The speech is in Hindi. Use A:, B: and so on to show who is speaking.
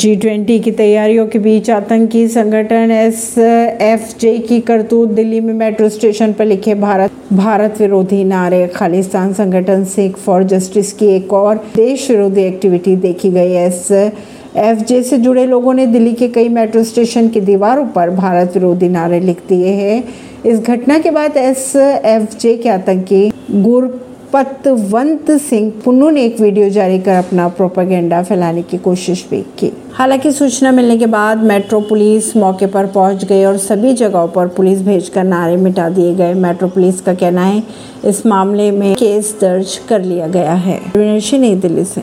A: जी ट्वेंटी की तैयारियों के बीच आतंकी संगठन एस एफ़ जे की करतूत दिल्ली में मेट्रो स्टेशन पर लिखे भारत भारत विरोधी नारे। खालिस्तान संगठन सिख फॉर जस्टिस की एक और देश विरोधी एक्टिविटी देखी गई। एस एफ़ जे से जुड़े लोगों ने दिल्ली के कई मेट्रो स्टेशन की दीवारों पर भारत विरोधी नारे लिख दिए हैं। इस घटना के बाद एस एफ़ जे के आतंकी गुर पतवंत सिंह पुन्नू ने एक वीडियो जारी कर अपना प्रोपागेंडा फैलाने की कोशिश भी की। हालाँकि सूचना मिलने के बाद मेट्रो पुलिस मौके पर पहुँच गई और सभी जगहों पर पुलिस भेजकर नारे मिटा दिए गए। मेट्रो पुलिस का कहना है, इस मामले में केस दर्ज कर लिया गया है। नई दिल्ली से।